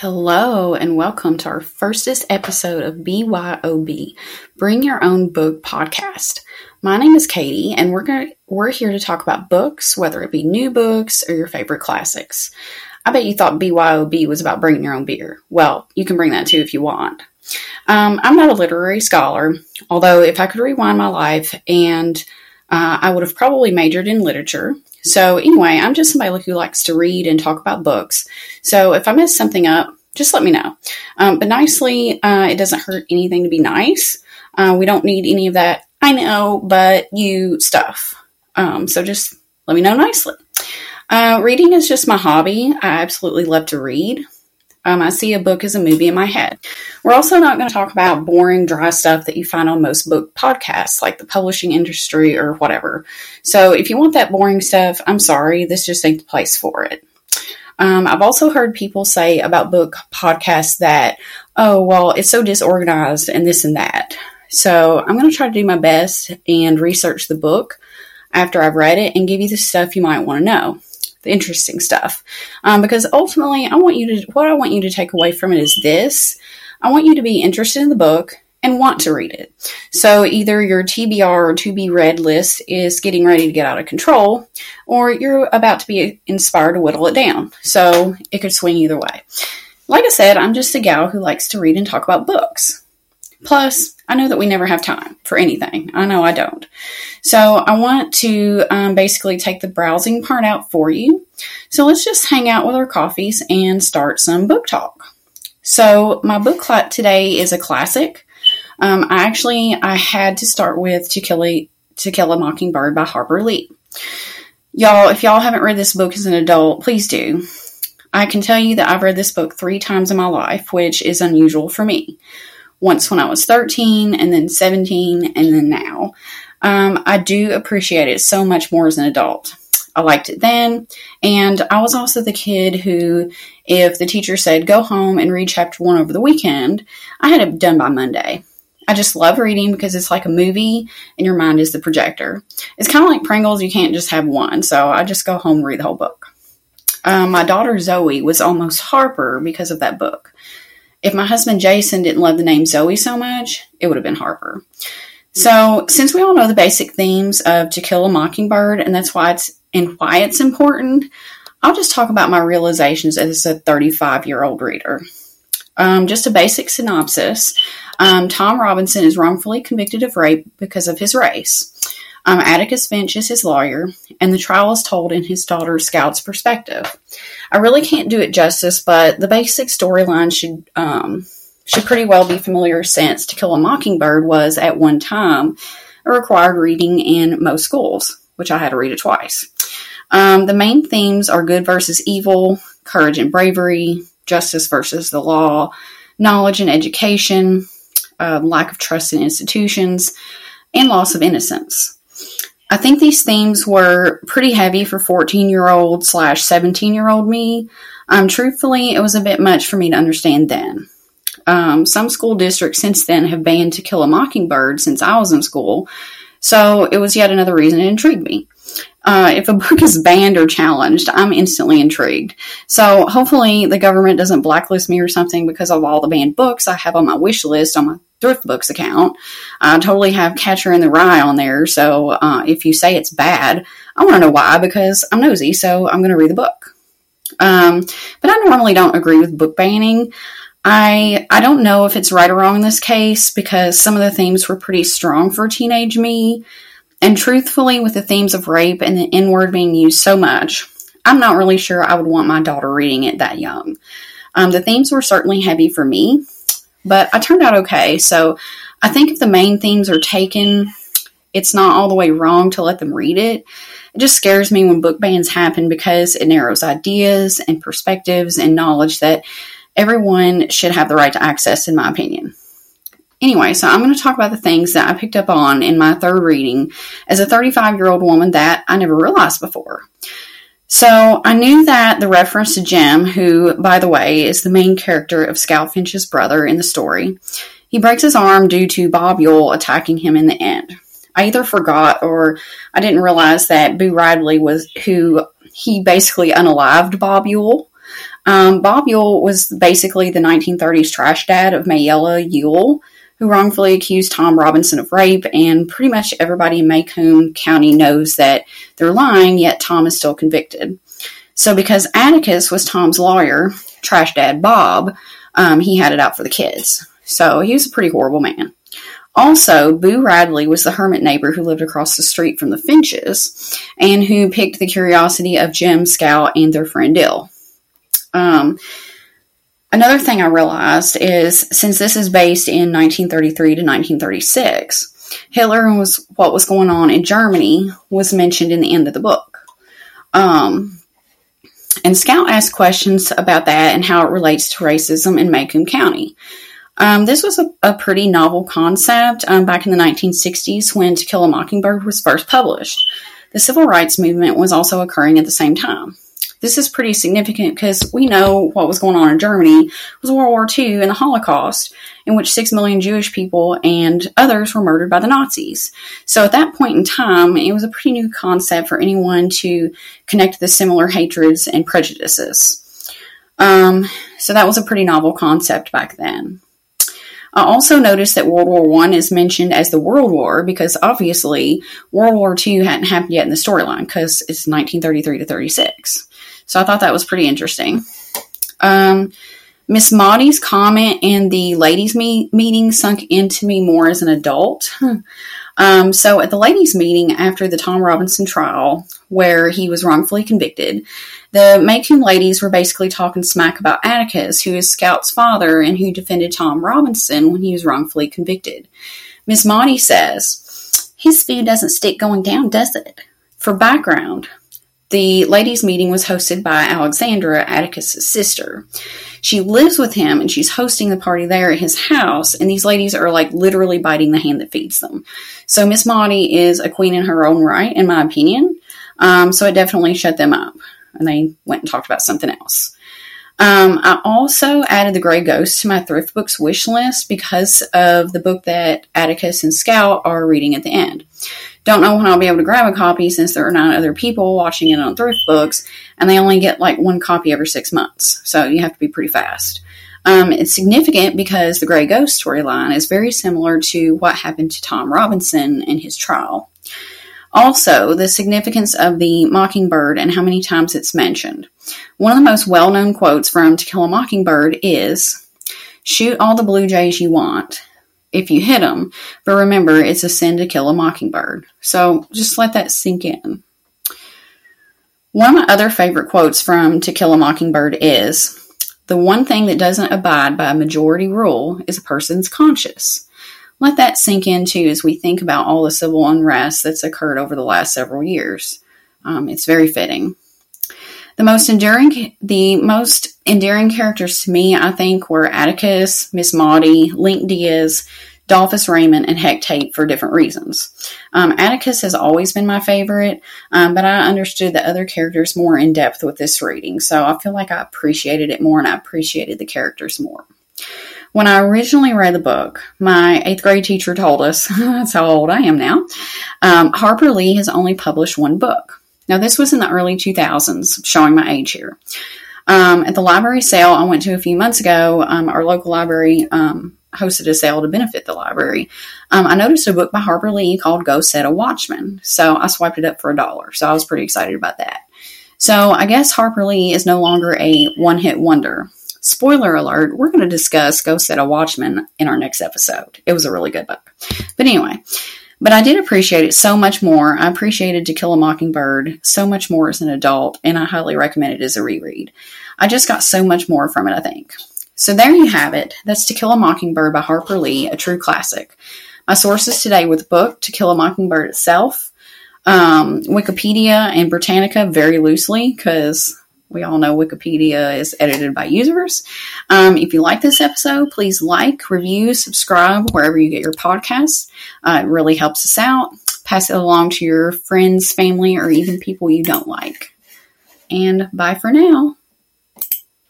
Hello, and welcome to our firstest episode of BYOB, Bring Your Own Book podcast. My name is Katie, and we're gonna, we're here to talk about books, whether it be new books or your favorite classics. I bet you thought BYOB was about bringing your own beer. Well, you can bring that too if you want. Um, I'm not a literary scholar, although if I could rewind my life, and uh, I would have probably majored in literature. So, anyway, I'm just somebody who likes to read and talk about books. So, if I mess something up, just let me know. Um, but nicely, uh, it doesn't hurt anything to be nice. Uh, we don't need any of that, I know, but you stuff. Um, so just let me know nicely. Uh, reading is just my hobby. I absolutely love to read. Um, I see a book as a movie in my head. We're also not going to talk about boring, dry stuff that you find on most book podcasts, like the publishing industry or whatever. So if you want that boring stuff, I'm sorry, this just ain't the place for it. Um, I've also heard people say about book podcasts that, oh, well, it's so disorganized and this and that. So I'm going to try to do my best and research the book after I've read it and give you the stuff you might want to know the interesting stuff. Um, because ultimately, I want you to, what I want you to take away from it is this. I want you to be interested in the book and want to read it. So either your TBR or to be read list is getting ready to get out of control, or you're about to be inspired to whittle it down. So it could swing either way. Like I said, I'm just a gal who likes to read and talk about books. Plus, I know that we never have time for anything. I know I don't. So I want to um, basically take the browsing part out for you. So let's just hang out with our coffees and start some book talk. So my book club today is a classic. Um, I actually I had to start with To Kill a To Kill a Mockingbird by Harper Lee. Y'all, if y'all haven't read this book as an adult, please do. I can tell you that I've read this book three times in my life, which is unusual for me once when I was 13, and then 17, and then now. Um, I do appreciate it so much more as an adult. I liked it then, and I was also the kid who, if the teacher said go home and read chapter one over the weekend, I had it done by Monday. I just love reading because it's like a movie and your mind is the projector. It's kind of like Pringles, you can't just have one, so I just go home and read the whole book. Um, my daughter Zoe was almost Harper because of that book. If my husband Jason didn't love the name Zoe so much, it would have been Harper. So, since we all know the basic themes of To Kill a Mockingbird, and that's why it's and why it's important, I'll just talk about my realizations as a 35 year old reader. Um, just a basic synopsis. Um, Tom Robinson is wrongfully convicted of rape because of his race. Um, Atticus Finch is his lawyer, and the trial is told in his daughter Scout's perspective. I really can't do it justice, but the basic storyline should um, should pretty well be familiar since To Kill a Mockingbird was at one time a required reading in most schools, which I had to read it twice. Um, the main themes are good versus evil, courage and bravery, justice versus the law, knowledge and education, uh, lack of trust in institutions, and loss of innocence. I think these themes were pretty heavy for 14 year old slash 17 year old me. Um, truthfully, it was a bit much for me to understand then. Um, some school districts since then have banned To Kill a Mockingbird since I was in school, so it was yet another reason it intrigued me. Uh, if a book is banned or challenged, I'm instantly intrigued. So hopefully the government doesn't blacklist me or something because of all the banned books I have on my wish list on my Thrift Books account. I totally have Catcher in the Rye on there. So uh, if you say it's bad, I want to know why because I'm nosy. So I'm going to read the book. Um, but I normally don't agree with book banning. I I don't know if it's right or wrong in this case because some of the themes were pretty strong for teenage me. And truthfully, with the themes of rape and the N word being used so much, I'm not really sure I would want my daughter reading it that young. Um, the themes were certainly heavy for me, but I turned out okay. So I think if the main themes are taken, it's not all the way wrong to let them read it. It just scares me when book bans happen because it narrows ideas and perspectives and knowledge that everyone should have the right to access, in my opinion. Anyway, so I'm going to talk about the things that I picked up on in my third reading as a 35 year old woman that I never realized before. So I knew that the reference to Jem, who, by the way, is the main character of Scout Finch's brother in the story, he breaks his arm due to Bob Ewell attacking him in the end. I either forgot or I didn't realize that Boo Radley was who he basically unalived Bob Ewell. Um, Bob Ewell was basically the 1930s trash dad of Mayella Ewell, who wrongfully accused Tom Robinson of rape, and pretty much everybody in Maycomb County knows that they're lying, yet Tom is still convicted. So, because Atticus was Tom's lawyer, trash dad Bob, um, he had it out for the kids. So, he was a pretty horrible man. Also, Boo Radley was the hermit neighbor who lived across the street from the Finches and who picked the curiosity of Jem, Scout, and their friend Dill. Um, another thing I realized is since this is based in 1933 to 1936, Hitler was what was going on in Germany was mentioned in the end of the book. Um, and Scout asked questions about that and how it relates to racism in Maycomb County. Um, this was a, a, pretty novel concept um, back in the 1960s when To Kill a Mockingbird was first published. The civil rights movement was also occurring at the same time. This is pretty significant because we know what was going on in Germany it was World War II and the Holocaust, in which six million Jewish people and others were murdered by the Nazis. So at that point in time, it was a pretty new concept for anyone to connect the similar hatreds and prejudices. Um, so that was a pretty novel concept back then. I also noticed that World War One is mentioned as the World War because obviously World War Two hadn't happened yet in the storyline because it's 1933 to 36. So I thought that was pretty interesting. Um, Miss Maudie's comment in the ladies' me- meeting sunk into me more as an adult. um, so at the ladies' meeting after the Tom Robinson trial, where he was wrongfully convicted, the Maycomb ladies were basically talking smack about Atticus, who is Scout's father and who defended Tom Robinson when he was wrongfully convicted. Miss Maudie says, His food doesn't stick going down, does it? For background, the ladies' meeting was hosted by Alexandra, Atticus' sister. She lives with him and she's hosting the party there at his house, and these ladies are like literally biting the hand that feeds them. So Miss Maudie is a queen in her own right, in my opinion. Um, so it definitely shut them up and they went and talked about something else. Um, I also added The Gray Ghost to my thrift books wish list because of the book that Atticus and Scout are reading at the end. Don't know when I'll be able to grab a copy since there are nine other people watching it on thrift books, and they only get like one copy every six months, so you have to be pretty fast. Um, it's significant because the Gray Ghost storyline is very similar to what happened to Tom Robinson in his trial. Also, the significance of the mockingbird and how many times it's mentioned. One of the most well known quotes from To Kill a Mockingbird is Shoot all the blue jays you want if you hit them, but remember it's a sin to kill a mockingbird. So just let that sink in. One of my other favorite quotes from To Kill a Mockingbird is The one thing that doesn't abide by a majority rule is a person's conscience let that sink in too as we think about all the civil unrest that's occurred over the last several years. Um, it's very fitting. The most enduring, the most endearing characters to me, I think, were Atticus, Miss Maudie, Link Deas, Dolphus Raymond, and Heck Tate for different reasons. Um, Atticus has always been my favorite, um, but I understood the other characters more in depth with this reading, so I feel like I appreciated it more and I appreciated the characters more. When I originally read the book, my eighth grade teacher told us, that's how old I am now, um, Harper Lee has only published one book. Now, this was in the early 2000s, showing my age here. Um, at the library sale I went to a few months ago, um, our local library um, hosted a sale to benefit the library. Um, I noticed a book by Harper Lee called Go Set a Watchman, so I swiped it up for a dollar. So I was pretty excited about that. So I guess Harper Lee is no longer a one hit wonder. Spoiler alert, we're going to discuss Go Set a Watchman in our next episode. It was a really good book. But anyway, but I did appreciate it so much more. I appreciated To Kill a Mockingbird so much more as an adult, and I highly recommend it as a reread. I just got so much more from it, I think. So there you have it. That's To Kill a Mockingbird by Harper Lee, a true classic. My sources today were the book To Kill a Mockingbird itself, um, Wikipedia and Britannica very loosely because we all know Wikipedia is edited by users. Um, if you like this episode, please like, review, subscribe wherever you get your podcasts. Uh, it really helps us out. Pass it along to your friends, family, or even people you don't like. And bye for now.